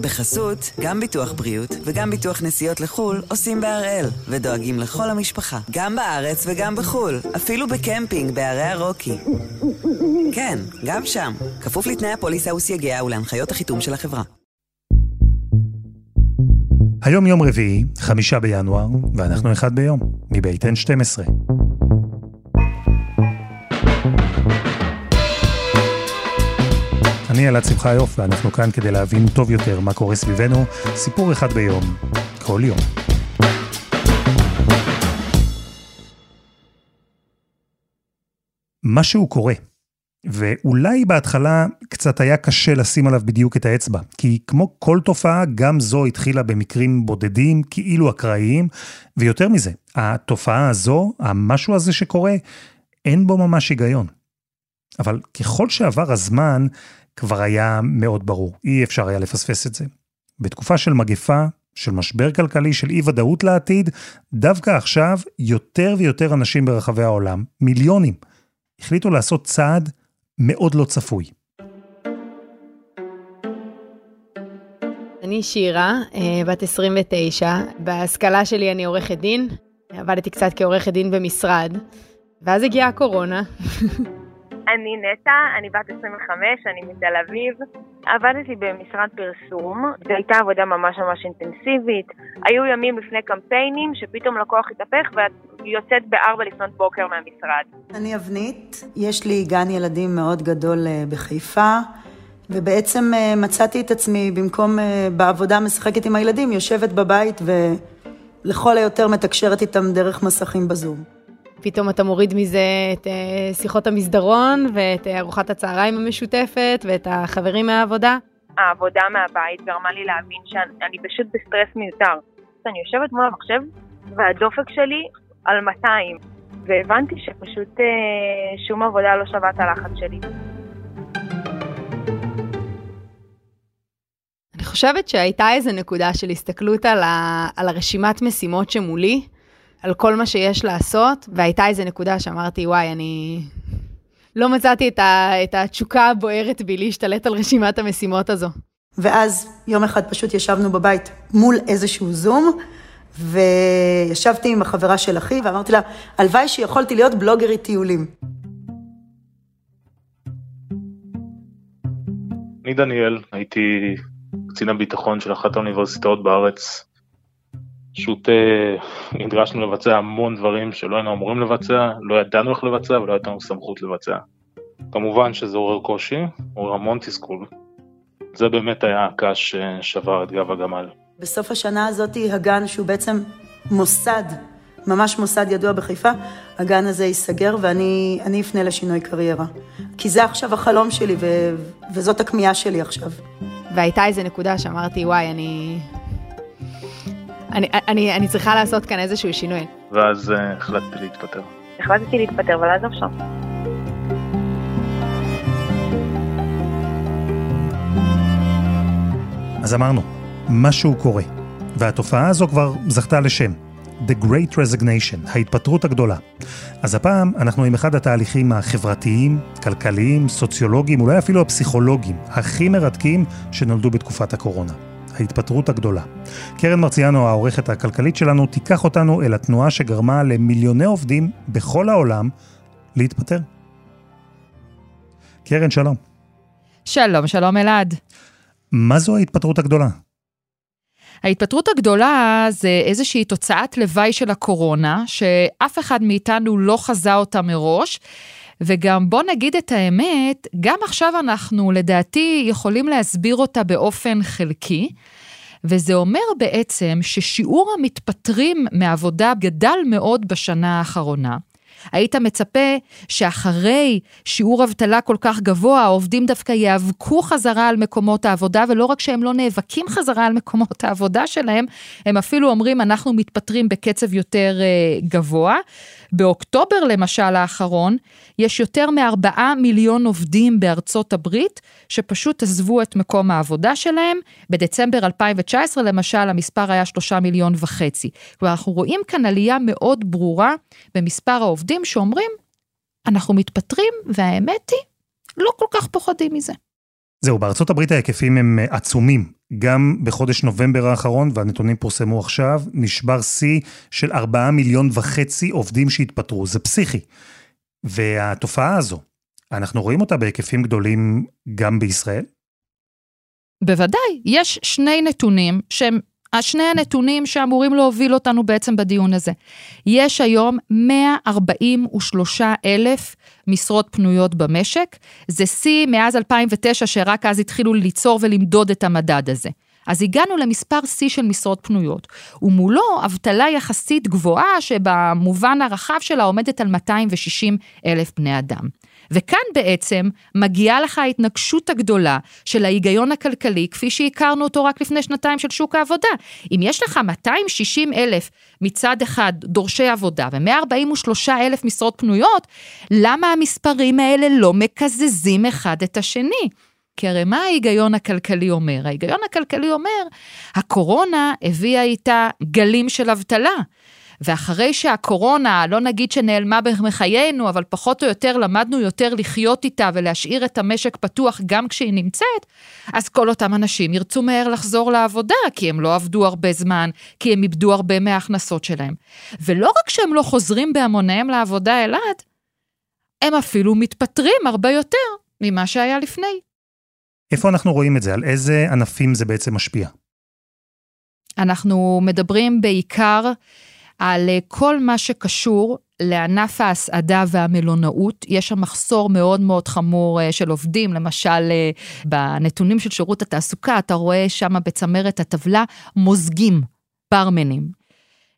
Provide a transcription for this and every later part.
בחסות, גם ביטוח בריאות וגם ביטוח נסיעות לחו"ל עושים בהראל, ודואגים לכל המשפחה, גם בארץ וגם בחו"ל, אפילו בקמפינג בערי הרוקי. כן, גם שם, כפוף לתנאי הפוליסה וסייגיה ולהנחיות החיתום של החברה. היום יום רביעי, חמישה בינואר, ואנחנו אחד ביום, מבית N12. אני אלעד שמחיוף, ואנחנו כאן כדי להבין טוב יותר מה קורה סביבנו, סיפור אחד ביום, כל יום. משהו קורה, ואולי בהתחלה קצת היה קשה לשים עליו בדיוק את האצבע, כי כמו כל תופעה, גם זו התחילה במקרים בודדים, כאילו אקראיים, ויותר מזה, התופעה הזו, המשהו הזה שקורה, אין בו ממש היגיון. אבל ככל שעבר הזמן, כבר היה מאוד ברור, אי אפשר היה לפספס את זה. בתקופה של מגפה, של משבר כלכלי, של אי ודאות לעתיד, דווקא עכשיו יותר ויותר אנשים ברחבי העולם, מיליונים, החליטו לעשות צעד מאוד לא צפוי. אני שירה, אה, בת 29, בהשכלה שלי אני עורכת דין, עבדתי קצת כעורכת דין במשרד, ואז הגיעה הקורונה. אני נטע, אני בת 25, אני מתל אביב. עבדתי במשרד פרסום, זו הייתה עבודה ממש ממש אינטנסיבית. היו ימים לפני קמפיינים שפתאום לקוח התהפך ואת יוצאת בארבע לפנות בוקר מהמשרד. אני אבנית, יש לי גן ילדים מאוד גדול אה, בחיפה. ובעצם אה, מצאתי את עצמי, במקום אה, בעבודה משחקת עם הילדים, יושבת בבית ולכל היותר מתקשרת איתם דרך מסכים בזום. פתאום אתה מוריד מזה את uh, שיחות המסדרון ואת uh, ארוחת הצהריים המשותפת ואת החברים מהעבודה. העבודה מהבית גרמה לי להבין שאני פשוט בסטרס מיותר. אני יושבת מול המחשב והדופק שלי על 200, והבנתי שפשוט uh, שום עבודה לא שווה את הלחץ שלי. אני חושבת שהייתה איזו נקודה של הסתכלות על, ה, על הרשימת משימות שמולי, על כל מה שיש לעשות, והייתה איזו נקודה שאמרתי, וואי, אני לא מצאתי את, ה, את התשוקה הבוערת בי להשתלט על רשימת המשימות הזו. ואז יום אחד פשוט ישבנו בבית מול איזשהו זום, וישבתי עם החברה של אחי, ואמרתי לה, הלוואי שיכולתי להיות בלוגרית טיולים. אני דניאל, הייתי קצין הביטחון של אחת האוניברסיטאות בארץ פשוט אה, נדרשנו לבצע המון דברים שלא היינו אמורים לבצע, לא ידענו איך לבצע ולא הייתה לנו סמכות לבצע. כמובן שזה עורר קושי, עורר המון תסכול. זה באמת היה הקש ששבר את גב הגמל. בסוף השנה הזאת הגן שהוא בעצם מוסד, ממש מוסד ידוע בחיפה, הגן הזה ייסגר ואני אפנה לשינוי קריירה. כי זה עכשיו החלום שלי ו, וזאת הכמיהה שלי עכשיו. והייתה איזה נקודה שאמרתי, וואי, אני, אני, אני, אני צריכה לעשות כאן איזשהו שינוי. ואז uh, החלטתי להתפטר. החלטתי להתפטר ולעזוב שם. אז אמרנו, משהו קורה, והתופעה הזו כבר זכתה לשם. The Great Resignation, ההתפטרות הגדולה. אז הפעם אנחנו עם אחד התהליכים החברתיים, כלכליים, סוציולוגיים, אולי אפילו הפסיכולוגיים, הכי מרתקים שנולדו בתקופת הקורונה. ההתפטרות הגדולה. קרן מרציאנו, העורכת הכלכלית שלנו, תיקח אותנו אל התנועה שגרמה למיליוני עובדים בכל העולם להתפטר. קרן, שלום. שלום, שלום אלעד. מה זו ההתפטרות הגדולה? ההתפטרות הגדולה זה איזושהי תוצאת לוואי של הקורונה, שאף אחד מאיתנו לא חזה אותה מראש. וגם בוא נגיד את האמת, גם עכשיו אנחנו לדעתי יכולים להסביר אותה באופן חלקי. וזה אומר בעצם ששיעור המתפטרים מעבודה גדל מאוד בשנה האחרונה. היית מצפה שאחרי שיעור אבטלה כל כך גבוה, העובדים דווקא ייאבקו חזרה על מקומות העבודה, ולא רק שהם לא נאבקים חזרה על מקומות העבודה שלהם, הם אפילו אומרים, אנחנו מתפטרים בקצב יותר uh, גבוה. באוקטובר למשל האחרון, יש יותר מארבעה מיליון עובדים בארצות הברית, שפשוט עזבו את מקום העבודה שלהם. בדצמבר 2019 למשל, המספר היה שלושה מיליון וחצי. כלומר, אנחנו רואים כאן עלייה מאוד ברורה במספר העובדים שאומרים, אנחנו מתפטרים, והאמת היא, לא כל כך פוחדים מזה. זהו, בארצות הברית ההיקפים הם עצומים. גם בחודש נובמבר האחרון, והנתונים פורסמו עכשיו, נשבר שיא של 4 מיליון וחצי עובדים שהתפטרו. זה פסיכי. והתופעה הזו, אנחנו רואים אותה בהיקפים גדולים גם בישראל? בוודאי, יש שני נתונים שהם שני הנתונים שאמורים להוביל אותנו בעצם בדיון הזה. יש היום 143 אלף משרות פנויות במשק, זה שיא מאז 2009, שרק אז התחילו ליצור ולמדוד את המדד הזה. אז הגענו למספר שיא של משרות פנויות, ומולו אבטלה יחסית גבוהה שבמובן הרחב שלה עומדת על 260 אלף בני אדם. וכאן בעצם מגיעה לך ההתנגשות הגדולה של ההיגיון הכלכלי, כפי שהכרנו אותו רק לפני שנתיים של שוק העבודה. אם יש לך 260 אלף מצד אחד דורשי עבודה ו-143 אלף משרות פנויות, למה המספרים האלה לא מקזזים אחד את השני? כי הרי מה ההיגיון הכלכלי אומר? ההיגיון הכלכלי אומר, הקורונה הביאה איתה גלים של אבטלה. ואחרי שהקורונה, לא נגיד שנעלמה מחיינו, אבל פחות או יותר למדנו יותר לחיות איתה ולהשאיר את המשק פתוח גם כשהיא נמצאת, אז כל אותם אנשים ירצו מהר לחזור לעבודה, כי הם לא עבדו הרבה זמן, כי הם איבדו הרבה מההכנסות שלהם. ולא רק שהם לא חוזרים בהמוניהם לעבודה אלעד, הם אפילו מתפטרים הרבה יותר ממה שהיה לפני. איפה אנחנו רואים את זה? על איזה ענפים זה בעצם משפיע? אנחנו מדברים בעיקר על אה, כל מה שקשור לענף ההסעדה והמלונאות. יש שם מחסור מאוד מאוד חמור אה, של עובדים, למשל אה, בנתונים של שירות התעסוקה, אתה רואה שם בצמרת הטבלה מוזגים, ברמנים.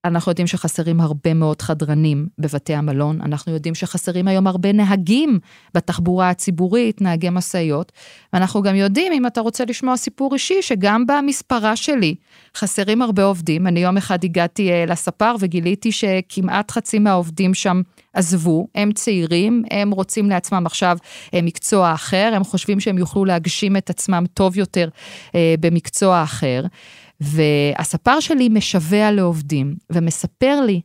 אנחנו יודעים שחסרים הרבה מאוד חדרנים בבתי המלון, אנחנו יודעים שחסרים היום הרבה נהגים בתחבורה הציבורית, נהגי משאיות, ואנחנו גם יודעים, אם אתה רוצה לשמוע סיפור אישי, שגם במספרה שלי חסרים הרבה עובדים. אני יום אחד הגעתי אה, לספר וגיליתי שכמעט חצי מהעובדים שם עזבו, הם צעירים, הם רוצים לעצמם עכשיו אה, מקצוע אחר, הם חושבים שהם יוכלו להגשים את עצמם טוב יותר אה, במקצוע אחר. והספר שלי משווע לעובדים, ומספר לי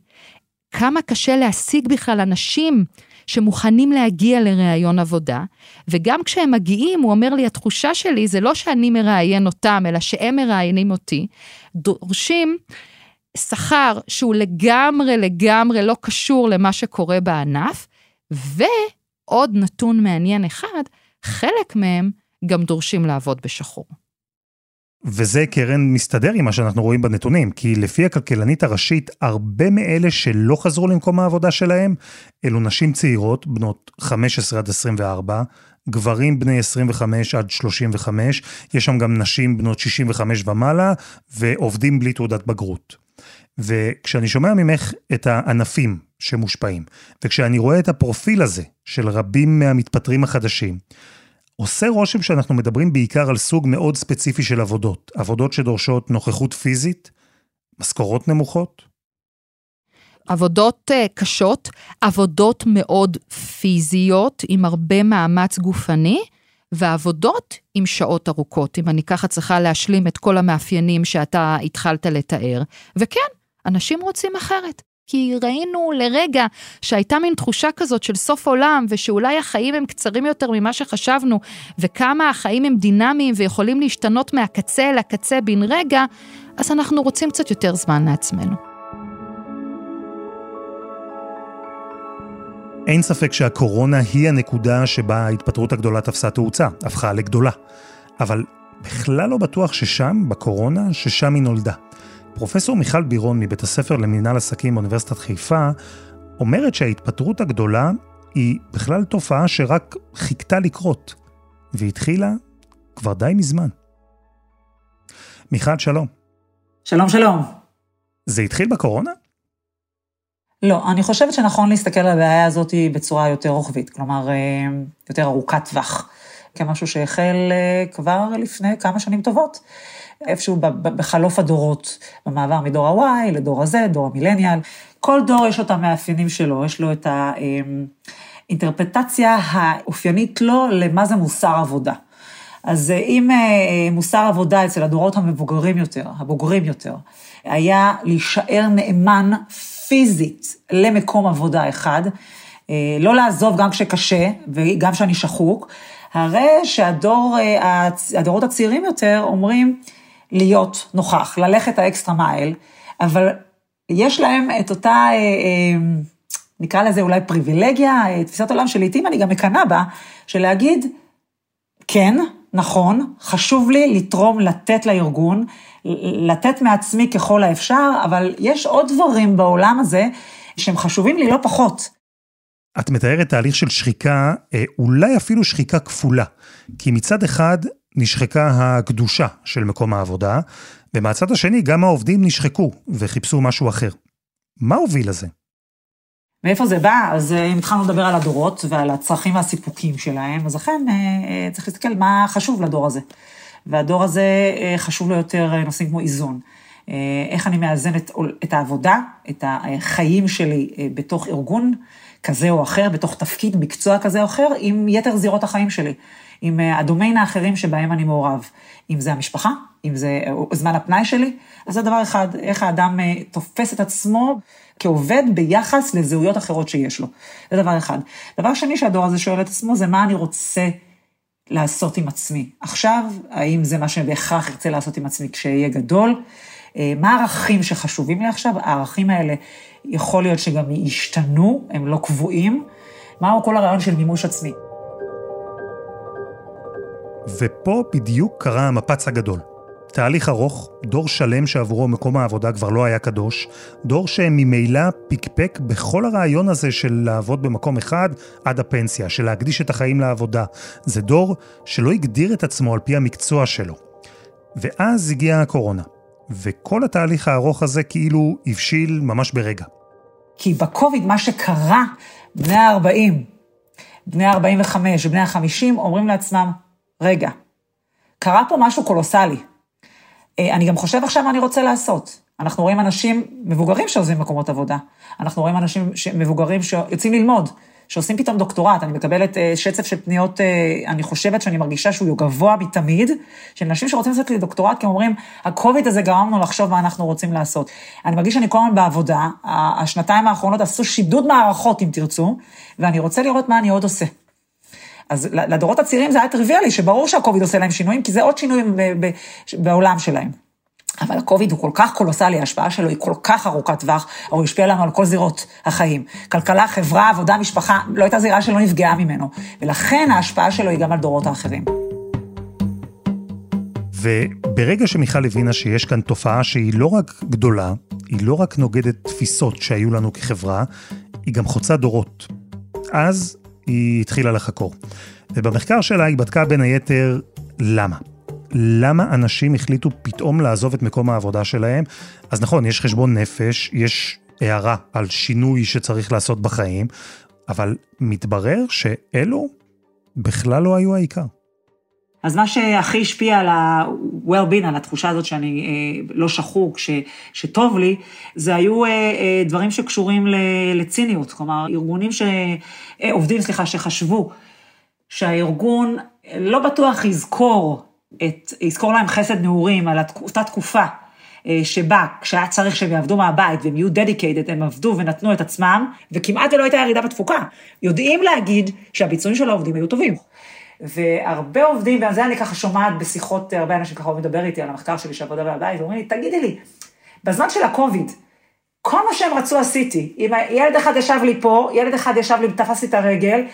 כמה קשה להשיג בכלל אנשים שמוכנים להגיע לראיון עבודה, וגם כשהם מגיעים, הוא אומר לי, התחושה שלי זה לא שאני מראיין אותם, אלא שהם מראיינים אותי, דורשים שכר שהוא לגמרי לגמרי לא קשור למה שקורה בענף, ועוד נתון מעניין אחד, חלק מהם גם דורשים לעבוד בשחור. וזה קרן מסתדר עם מה שאנחנו רואים בנתונים, כי לפי הכלכלנית הראשית, הרבה מאלה שלא חזרו למקום העבודה שלהם, אלו נשים צעירות, בנות 15 עד 24, גברים בני 25 עד 35, יש שם גם נשים בנות 65 ומעלה, ועובדים בלי תעודת בגרות. וכשאני שומע ממך את הענפים שמושפעים, וכשאני רואה את הפרופיל הזה של רבים מהמתפטרים החדשים, עושה רושם שאנחנו מדברים בעיקר על סוג מאוד ספציפי של עבודות. עבודות שדורשות נוכחות פיזית, משכורות נמוכות. עבודות uh, קשות, עבודות מאוד פיזיות, עם הרבה מאמץ גופני, ועבודות עם שעות ארוכות, אם אני ככה צריכה להשלים את כל המאפיינים שאתה התחלת לתאר. וכן, אנשים רוצים אחרת. כי ראינו לרגע שהייתה מין תחושה כזאת של סוף עולם, ושאולי החיים הם קצרים יותר ממה שחשבנו, וכמה החיים הם דינמיים ויכולים להשתנות מהקצה אל הקצה בן רגע, אז אנחנו רוצים קצת יותר זמן לעצמנו. אין ספק שהקורונה היא הנקודה שבה ההתפטרות הגדולה תפסה תאוצה, הפכה לגדולה. אבל בכלל לא בטוח ששם, בקורונה, ששם היא נולדה. פרופסור מיכל בירון מבית הספר למינהל עסקים באוניברסיטת חיפה, אומרת שההתפטרות הגדולה היא בכלל תופעה שרק חיכתה לקרות, והתחילה כבר די מזמן. מיכל, שלום. שלום, שלום. זה התחיל בקורונה? לא, אני חושבת שנכון להסתכל על הבעיה הזאת בצורה יותר רוחבית, כלומר, אה, יותר ארוכת טווח, כמשהו שהחל אה, כבר לפני כמה שנים טובות. איפשהו בחלוף הדורות, במעבר מדור ה-Y לדור ה-Z, דור המילניאל. כל דור יש לו את המאפיינים שלו, יש לו את האינטרפטציה האופיינית לו למה זה מוסר עבודה. אז אם אה, מוסר עבודה אצל הדורות המבוגרים יותר, הבוגרים יותר, היה להישאר נאמן פיזית למקום עבודה אחד, אה, לא לעזוב גם כשקשה וגם כשאני שחוק, הרי שהדורות הצעירים יותר אומרים, להיות נוכח, ללכת האקסטרה מייל, אבל יש להם את אותה, אה, אה, נקרא לזה אולי פריבילגיה, תפיסת עולם שלעיתים אני גם מקנאה בה, של להגיד, כן, נכון, חשוב לי לתרום, לתת לארגון, לתת מעצמי ככל האפשר, אבל יש עוד דברים בעולם הזה שהם חשובים לי לא פחות. את מתארת תהליך של שחיקה, אה, אולי אפילו שחיקה כפולה. כי מצד אחד נשחקה הקדושה של מקום העבודה, ומהצד השני גם העובדים נשחקו וחיפשו משהו אחר. מה הוביל לזה? מאיפה זה בא? אז אה, אם התחלנו לדבר על הדורות ועל הצרכים והסיפוקים שלהם, אז אכן אה, צריך להסתכל מה חשוב לדור הזה. והדור הזה חשוב לו יותר נושאים כמו איזון. איך אני מאזן את, את העבודה, את החיים שלי בתוך ארגון, כזה או אחר, בתוך תפקיד, מקצוע כזה או אחר, עם יתר זירות החיים שלי, עם אה, הדומיין האחרים שבהם אני מעורב. אם זה המשפחה, אם זה אה, זמן הפנאי שלי, אז זה דבר אחד, איך האדם אה, תופס את עצמו כעובד ביחס לזהויות אחרות שיש לו. זה דבר אחד. דבר שני שהדור הזה שואל את עצמו, זה מה אני רוצה לעשות עם עצמי. עכשיו, האם זה מה שבהכרח ארצה לעשות עם עצמי כשאהיה גדול? מה הערכים שחשובים לי עכשיו? הערכים האלה יכול להיות שגם ישתנו, הם לא קבועים. מהו כל הרעיון של מימוש עצמי? ופה בדיוק קרה המפץ הגדול. תהליך ארוך, דור שלם שעבורו מקום העבודה כבר לא היה קדוש, דור שממילא פקפק בכל הרעיון הזה של לעבוד במקום אחד עד הפנסיה, של להקדיש את החיים לעבודה. זה דור שלא הגדיר את עצמו על פי המקצוע שלו. ואז הגיעה הקורונה, וכל התהליך הארוך הזה כאילו הבשיל ממש ברגע. כי בקוביד מה שקרה, בני ה-40, בני ה-45 ובני ה-50 אומרים לעצמם, רגע, קרה פה משהו קולוסלי. אה, אני גם חושב עכשיו מה אני רוצה לעשות. אנחנו רואים אנשים מבוגרים שעוזבים מקומות עבודה. אנחנו רואים אנשים מבוגרים שיוצאים ללמוד. שעושים פתאום דוקטורט, אני מקבלת אה, שצף של פניות, אה, אני חושבת שאני מרגישה שהוא גבוה מתמיד, של נשים שרוצים לעשות לי דוקטורט, כי הם אומרים, הקוביד הזה גרם לנו לחשוב מה אנחנו רוצים לעשות. אני מרגיש שאני כל הזמן בעבודה, השנתיים האחרונות עשו שידוד מערכות, אם תרצו, ואני רוצה לראות מה אני עוד עושה. אז לדורות הצעירים זה היה טריוויאלי, שברור שהקוביד עושה להם שינויים, כי זה עוד שינויים בעולם שלהם. אבל הקוביד הוא כל כך קולוסלי, ההשפעה שלו היא כל כך ארוכת טווח, הוא השפיע לנו על כל זירות החיים. כלכלה, חברה, עבודה, משפחה, לא הייתה זירה שלא נפגעה ממנו. ולכן ההשפעה שלו היא גם על דורות האחרים. וברגע שמיכל הבינה שיש כאן תופעה שהיא לא רק גדולה, היא לא רק נוגדת תפיסות שהיו לנו כחברה, היא גם חוצה דורות. אז היא התחילה לחקור. ובמחקר שלה היא בדקה בין היתר למה. למה אנשים החליטו פתאום לעזוב את מקום העבודה שלהם. אז נכון, יש חשבון נפש, יש הערה על שינוי שצריך לעשות בחיים, אבל מתברר שאלו בכלל לא היו העיקר. אז מה שהכי השפיע על ה-well-being, על התחושה הזאת שאני אה, לא שחוק, ש, שטוב לי, זה היו אה, אה, דברים שקשורים לציניות. כלומר, ארגונים ש... אה, עובדים, סליחה, שחשבו שהארגון לא בטוח יזכור את, יזכור להם חסד נעורים על אותה תקופה אה, שבה כשהיה צריך שהם יעבדו מהבית והם יהיו dedicated, הם עבדו ונתנו את עצמם, וכמעט ולא הייתה ירידה בתפוקה. יודעים להגיד שהביצועים של העובדים היו טובים. והרבה עובדים, ועל זה אני ככה שומעת בשיחות, הרבה אנשים ככה מדבר איתי על המחקר שלי של עבודה מהבית, ואומרים לי, תגידי לי, בזמן של הקוביד, כל מה שהם רצו עשיתי. אם ילד אחד ישב לי פה, ילד אחד ישב לי, תפס לי את הרגל,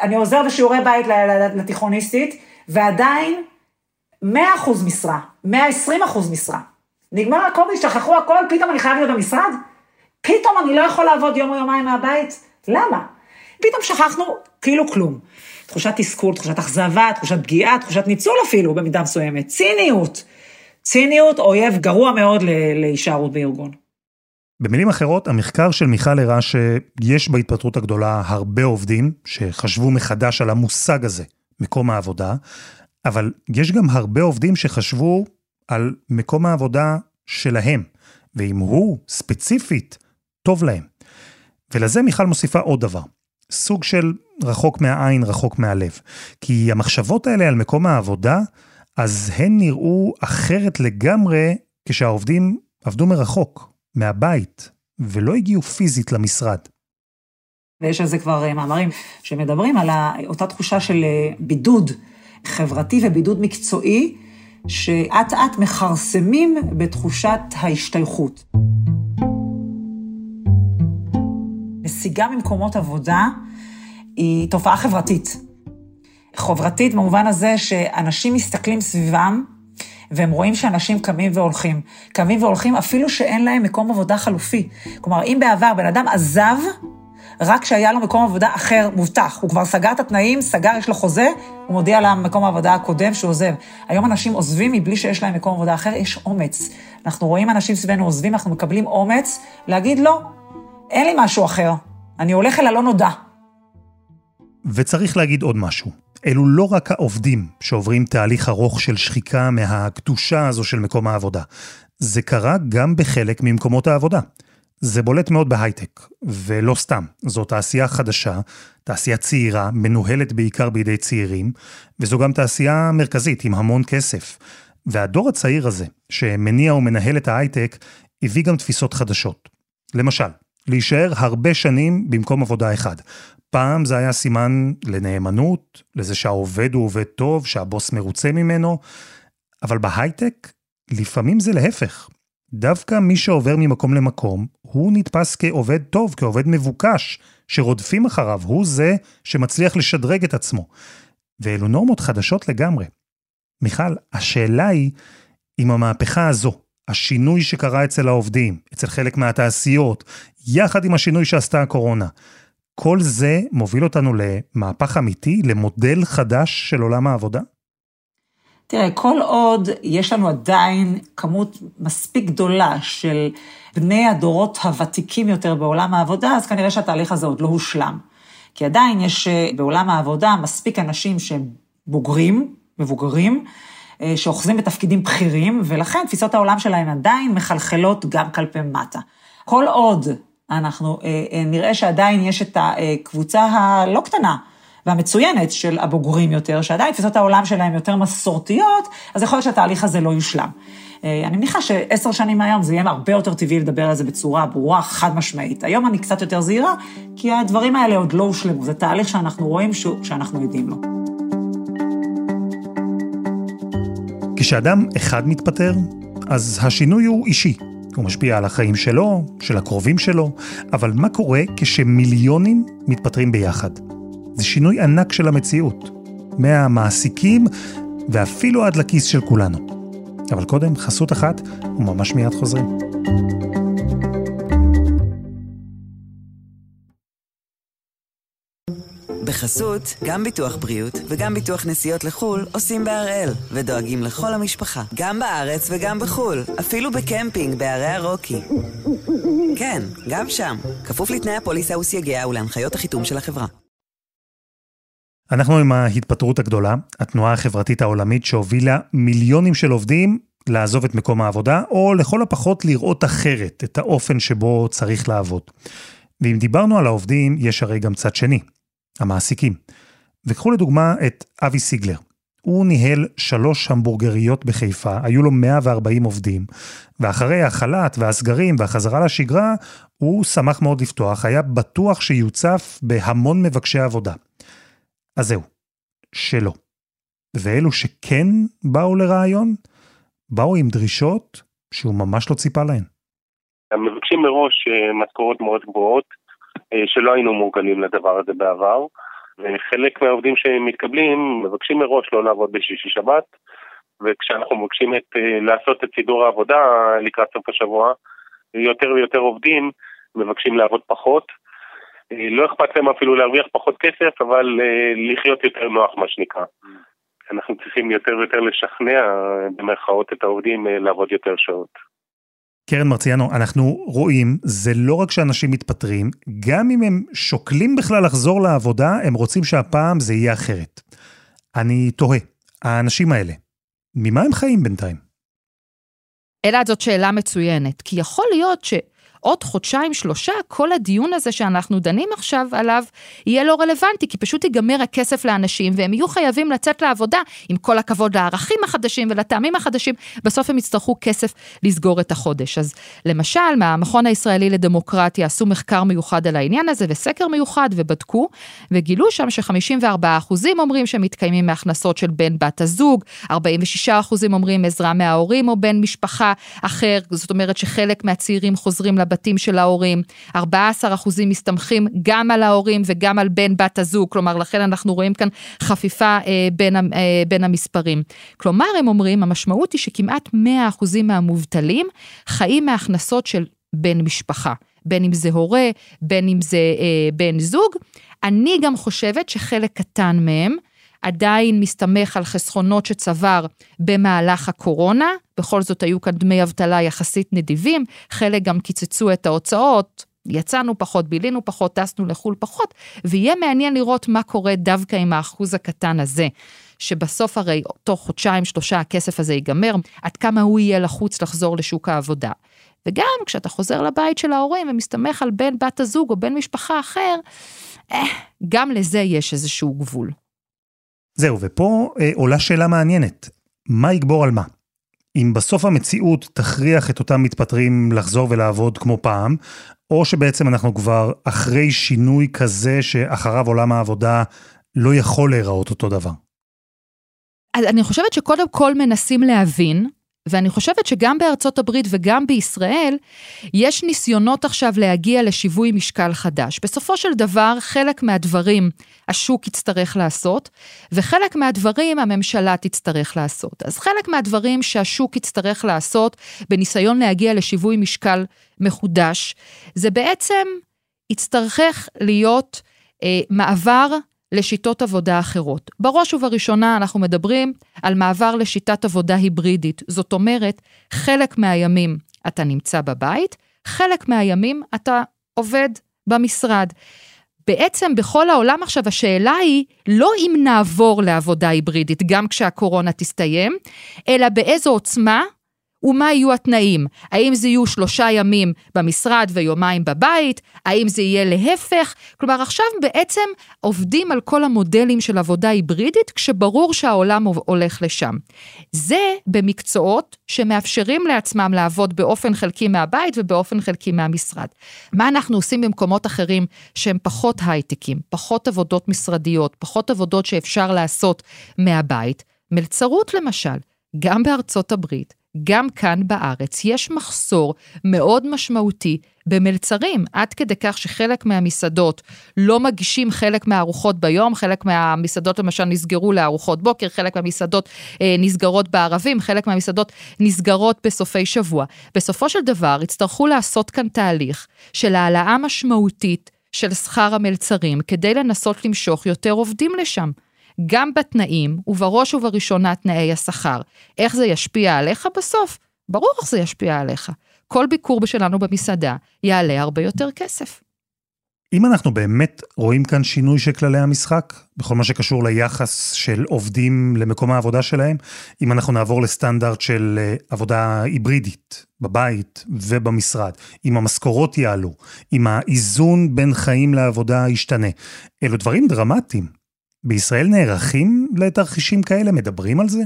אני עוזר בשיעורי בית לתיכוניסטית, ועדיין 100% משרה, 120% משרה. נגמר הכל, שכחו הכל, פתאום אני חייב להיות במשרד? פתאום אני לא יכול לעבוד יום או יומיים מהבית? למה? פתאום שכחנו כאילו כלום. תחושת תסכול, תחושת אכזבה, תחושת פגיעה, תחושת ניצול אפילו במידה מסוימת, ציניות. ציניות, אויב גרוע מאוד להישארות בארגון. במילים אחרות, המחקר של מיכל הראה שיש בהתפטרות הגדולה הרבה עובדים שחשבו מחדש על המושג הזה, מקום העבודה, אבל יש גם הרבה עובדים שחשבו על מקום העבודה שלהם, ואם הוא ספציפית, טוב להם. ולזה מיכל מוסיפה עוד דבר, סוג של רחוק מהעין, רחוק מהלב. כי המחשבות האלה על מקום העבודה, אז הן נראו אחרת לגמרי כשהעובדים עבדו מרחוק, מהבית, ולא הגיעו פיזית למשרד. ויש על זה כבר אה, מאמרים שמדברים על אותה תחושה של אה, בידוד חברתי ובידוד מקצועי, שאט אט מכרסמים בתחושת ההשתייכות. נסיגה ממקומות עבודה היא תופעה חברתית. חברתית במובן הזה שאנשים מסתכלים סביבם, והם רואים שאנשים קמים והולכים. קמים והולכים אפילו שאין להם מקום עבודה חלופי. כלומר, אם בעבר בן אדם עזב, רק כשהיה לו מקום עבודה אחר מובטח. הוא כבר סגר את התנאים, סגר, יש לו חוזה, הוא מודיע למקום העבודה הקודם שהוא עוזב. היום אנשים עוזבים מבלי שיש להם מקום עבודה אחר, יש אומץ. אנחנו רואים אנשים סביבנו עוזבים, אנחנו מקבלים אומץ להגיד לא, אין לי משהו אחר, אני הולך אל הלא נודע. וצריך להגיד עוד משהו. אלו לא רק העובדים שעוברים תהליך ארוך של שחיקה מהקדושה הזו של מקום העבודה. זה קרה גם בחלק ממקומות העבודה. זה בולט מאוד בהייטק, ולא סתם. זו תעשייה חדשה, תעשייה צעירה, מנוהלת בעיקר בידי צעירים, וזו גם תעשייה מרכזית עם המון כסף. והדור הצעיר הזה, שמניע ומנהל את ההייטק, הביא גם תפיסות חדשות. למשל, להישאר הרבה שנים במקום עבודה אחד. פעם זה היה סימן לנאמנות, לזה שהעובד הוא עובד טוב, שהבוס מרוצה ממנו, אבל בהייטק לפעמים זה להפך. דווקא מי שעובר ממקום למקום, הוא נתפס כעובד טוב, כעובד מבוקש, שרודפים אחריו, הוא זה שמצליח לשדרג את עצמו. ואלו נורמות חדשות לגמרי. מיכל, השאלה היא אם המהפכה הזו, השינוי שקרה אצל העובדים, אצל חלק מהתעשיות, יחד עם השינוי שעשתה הקורונה, כל זה מוביל אותנו למהפך אמיתי, למודל חדש של עולם העבודה? תראה, כל עוד יש לנו עדיין כמות מספיק גדולה של בני הדורות הוותיקים יותר בעולם העבודה, אז כנראה שהתהליך הזה עוד לא הושלם. כי עדיין יש אה, בעולם העבודה מספיק אנשים שהם בוגרים, מבוגרים, אה, שאוחזים בתפקידים בכירים, ולכן תפיסות העולם שלהם עדיין מחלחלות גם כלפי מטה. כל עוד אנחנו אה, נראה שעדיין יש את הקבוצה הלא קטנה, והמצוינת של הבוגרים יותר, שעדיין תפיסות העולם שלהם יותר מסורתיות, אז יכול להיות שהתהליך הזה לא יושלם. אה, אני מניחה שעשר שנים מהיום זה יהיה הרבה יותר טבעי לדבר על זה בצורה ברורה, חד משמעית. היום אני קצת יותר זהירה, כי הדברים האלה עוד לא הושלמו, זה תהליך שאנחנו רואים ש... שאנחנו עדים לו. כשאדם אחד מתפטר, אז השינוי הוא אישי. הוא משפיע על החיים שלו, של הקרובים שלו, אבל מה קורה כשמיליונים מתפטרים ביחד? זה שינוי ענק של המציאות. מהמעסיקים ואפילו עד לכיס של כולנו. אבל קודם, חסות אחת, וממש מיד חוזרים. בחסות, גם ביטוח בריאות וגם ביטוח נסיעות לחו"ל עושים בהראל, ודואגים לכל המשפחה, גם בארץ וגם בחו"ל, אפילו בקמפינג בערי הרוקי. כן, גם שם, כפוף לתנאי הפוליסה וסייגיה ולהנחיות החיתום של החברה. אנחנו עם ההתפטרות הגדולה, התנועה החברתית העולמית שהובילה מיליונים של עובדים לעזוב את מקום העבודה, או לכל הפחות לראות אחרת את האופן שבו צריך לעבוד. ואם דיברנו על העובדים, יש הרי גם צד שני, המעסיקים. וקחו לדוגמה את אבי סיגלר. הוא ניהל שלוש המבורגריות בחיפה, היו לו 140 עובדים, ואחרי החל"ת והסגרים והחזרה לשגרה, הוא שמח מאוד לפתוח, היה בטוח שיוצף בהמון מבקשי עבודה. אז זהו, שלא. ואלו שכן באו לרעיון, באו עם דרישות שהוא ממש לא ציפה להן. הם מבקשים מראש אה, משכורות מאוד גבוהות, אה, שלא היינו מורגלים לדבר הזה בעבר, וחלק מהעובדים שמתקבלים מבקשים מראש לא לעבוד בשישי שבת, וכשאנחנו מבקשים את, אה, לעשות את סידור העבודה לקראת סוף השבוע, יותר ויותר עובדים מבקשים לעבוד פחות. אה, לא אכפת להם אפילו להרוויח פחות כסף, אבל אה, לחיות יותר נוח, מה שנקרא. אנחנו צריכים יותר ויותר לשכנע, במרכאות, את העובדים אה, לעבוד יותר שעות. קרן מרציאנו, אנחנו רואים, זה לא רק שאנשים מתפטרים, גם אם הם שוקלים בכלל לחזור לעבודה, הם רוצים שהפעם זה יהיה אחרת. אני תוהה, האנשים האלה, ממה הם חיים בינתיים? אלעד, זאת שאלה מצוינת, כי יכול להיות ש... עוד חודשיים, שלושה, כל הדיון הזה שאנחנו דנים עכשיו עליו, יהיה לא רלוונטי, כי פשוט ייגמר הכסף לאנשים, והם יהיו חייבים לצאת לעבודה, עם כל הכבוד לערכים החדשים ולטעמים החדשים, בסוף הם יצטרכו כסף לסגור את החודש. אז למשל, מהמכון הישראלי לדמוקרטיה עשו מחקר מיוחד על העניין הזה, וסקר מיוחד, ובדקו, וגילו שם ש-54% אומרים שהם מתקיימים מהכנסות של בן בת הזוג, 46% אומרים עזרה מההורים או בן משפחה אחר, זאת אומרת שחלק מהצעירים חוזרים לבתים של ההורים, 14% מסתמכים גם על ההורים וגם על בן בת הזוג, כלומר לכן אנחנו רואים כאן חפיפה אה, בין, אה, בין המספרים. כלומר הם אומרים המשמעות היא שכמעט 100% מהמובטלים חיים מהכנסות של בן משפחה, בין אם זה הורה, בין אם זה אה, בן זוג. אני גם חושבת שחלק קטן מהם עדיין מסתמך על חסכונות שצבר במהלך הקורונה, בכל זאת היו כאן דמי אבטלה יחסית נדיבים, חלק גם קיצצו את ההוצאות, יצאנו פחות, בילינו פחות, טסנו לחו"ל פחות, ויהיה מעניין לראות מה קורה דווקא עם האחוז הקטן הזה, שבסוף הרי תוך חודשיים, שלושה הכסף הזה ייגמר, עד כמה הוא יהיה לחוץ לחזור לשוק העבודה. וגם כשאתה חוזר לבית של ההורים ומסתמך על בן בת הזוג או בן משפחה אחר, אה, גם לזה יש איזשהו גבול. זהו, ופה אה, עולה שאלה מעניינת. מה יגבור על מה? אם בסוף המציאות תכריח את אותם מתפטרים לחזור ולעבוד כמו פעם, או שבעצם אנחנו כבר אחרי שינוי כזה שאחריו עולם העבודה לא יכול להיראות אותו דבר. אז אני חושבת שקודם כל מנסים להבין ואני חושבת שגם בארצות הברית וגם בישראל, יש ניסיונות עכשיו להגיע לשיווי משקל חדש. בסופו של דבר, חלק מהדברים השוק יצטרך לעשות, וחלק מהדברים הממשלה תצטרך לעשות. אז חלק מהדברים שהשוק יצטרך לעשות בניסיון להגיע לשיווי משקל מחודש, זה בעצם יצטרך להיות אה, מעבר לשיטות עבודה אחרות. בראש ובראשונה אנחנו מדברים על מעבר לשיטת עבודה היברידית. זאת אומרת, חלק מהימים אתה נמצא בבית, חלק מהימים אתה עובד במשרד. בעצם בכל העולם עכשיו השאלה היא לא אם נעבור לעבודה היברידית גם כשהקורונה תסתיים, אלא באיזו עוצמה ומה יהיו התנאים? האם זה יהיו שלושה ימים במשרד ויומיים בבית? האם זה יהיה להפך? כלומר, עכשיו בעצם עובדים על כל המודלים של עבודה היברידית, כשברור שהעולם הולך לשם. זה במקצועות שמאפשרים לעצמם לעבוד באופן חלקי מהבית ובאופן חלקי מהמשרד. מה אנחנו עושים במקומות אחרים שהם פחות הייטקים, פחות עבודות משרדיות, פחות עבודות שאפשר לעשות מהבית? מלצרות למשל, גם בארצות הברית, גם כאן בארץ יש מחסור מאוד משמעותי במלצרים, עד כדי כך שחלק מהמסעדות לא מגישים חלק מהארוחות ביום, חלק מהמסעדות למשל נסגרו לארוחות בוקר, חלק מהמסעדות אה, נסגרות בערבים, חלק מהמסעדות נסגרות בסופי שבוע. בסופו של דבר יצטרכו לעשות כאן תהליך של העלאה משמעותית של שכר המלצרים, כדי לנסות למשוך יותר עובדים לשם. גם בתנאים, ובראש ובראשונה תנאי השכר. איך זה ישפיע עליך בסוף? ברור איך זה ישפיע עליך. כל ביקור שלנו במסעדה יעלה הרבה יותר כסף. אם אנחנו באמת רואים כאן שינוי של כללי המשחק, בכל מה שקשור ליחס של עובדים למקום העבודה שלהם, אם אנחנו נעבור לסטנדרט של אה, עבודה היברידית, בבית ובמשרד, אם המשכורות יעלו, אם האיזון בין חיים לעבודה ישתנה, אלו דברים דרמטיים. בישראל נערכים לתרחישים כאלה? מדברים על זה?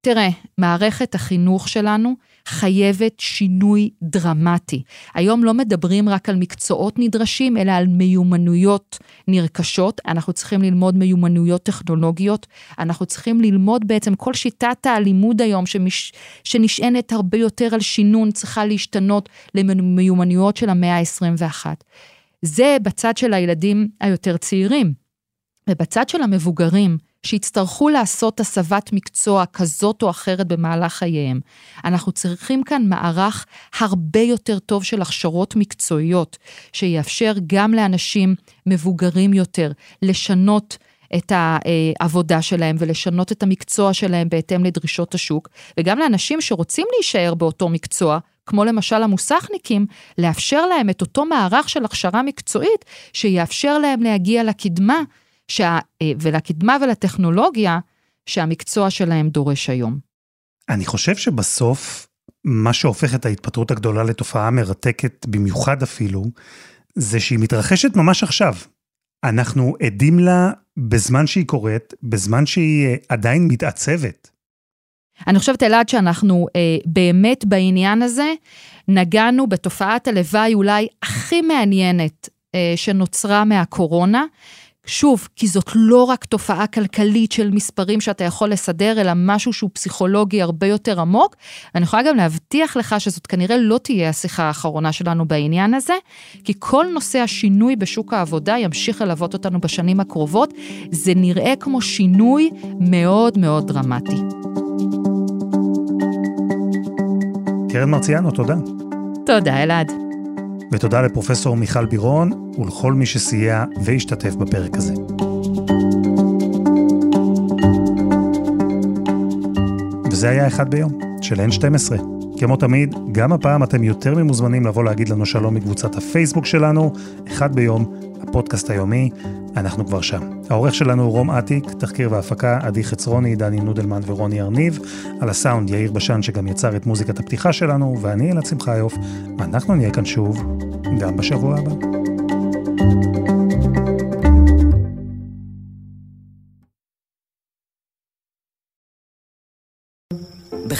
תראה, מערכת החינוך שלנו חייבת שינוי דרמטי. היום לא מדברים רק על מקצועות נדרשים, אלא על מיומנויות נרכשות. אנחנו צריכים ללמוד מיומנויות טכנולוגיות. אנחנו צריכים ללמוד בעצם כל שיטת הלימוד היום, שמש, שנשענת הרבה יותר על שינון, צריכה להשתנות למיומנויות של המאה ה-21. זה בצד של הילדים היותר צעירים. ובצד של המבוגרים, שיצטרכו לעשות הסבת מקצוע כזאת או אחרת במהלך חייהם, אנחנו צריכים כאן מערך הרבה יותר טוב של הכשרות מקצועיות, שיאפשר גם לאנשים מבוגרים יותר לשנות את העבודה שלהם ולשנות את המקצוע שלהם בהתאם לדרישות השוק, וגם לאנשים שרוצים להישאר באותו מקצוע, כמו למשל המוסכניקים, לאפשר להם את אותו מערך של הכשרה מקצועית שיאפשר להם להגיע לקדמה שה, אה, ולקדמה ולטכנולוגיה שהמקצוע שלהם דורש היום. אני חושב שבסוף מה שהופך את ההתפטרות הגדולה לתופעה מרתקת במיוחד אפילו, זה שהיא מתרחשת ממש עכשיו. אנחנו עדים לה בזמן שהיא קורית, בזמן שהיא אה, עדיין מתעצבת. אני חושבת, אלעד, שאנחנו אה, באמת בעניין הזה נגענו בתופעת הלוואי אולי הכי מעניינת אה, שנוצרה מהקורונה. שוב, כי זאת לא רק תופעה כלכלית של מספרים שאתה יכול לסדר, אלא משהו שהוא פסיכולוגי הרבה יותר עמוק. ואני יכולה גם להבטיח לך שזאת כנראה לא תהיה השיחה האחרונה שלנו בעניין הזה, כי כל נושא השינוי בשוק העבודה ימשיך ללוות אותנו בשנים הקרובות. זה נראה כמו שינוי מאוד מאוד דרמטי. קרן מרציאנו, תודה. תודה, אלעד. ותודה לפרופסור מיכל בירון ולכל מי שסייע והשתתף בפרק הזה. וזה היה אחד ביום, של N12. כמו תמיד, גם הפעם אתם יותר ממוזמנים לבוא להגיד לנו שלום מקבוצת הפייסבוק שלנו, אחד ביום, הפודקאסט היומי, אנחנו כבר שם. העורך שלנו הוא רום אטיק, תחקיר והפקה עדי חצרוני, דני נודלמן ורוני ארניב, על הסאונד יאיר בשן שגם יצר את מוזיקת הפתיחה שלנו, ואני אלעד שמחיוף, ואנחנו נהיה כאן שוב, גם בשבוע הבא.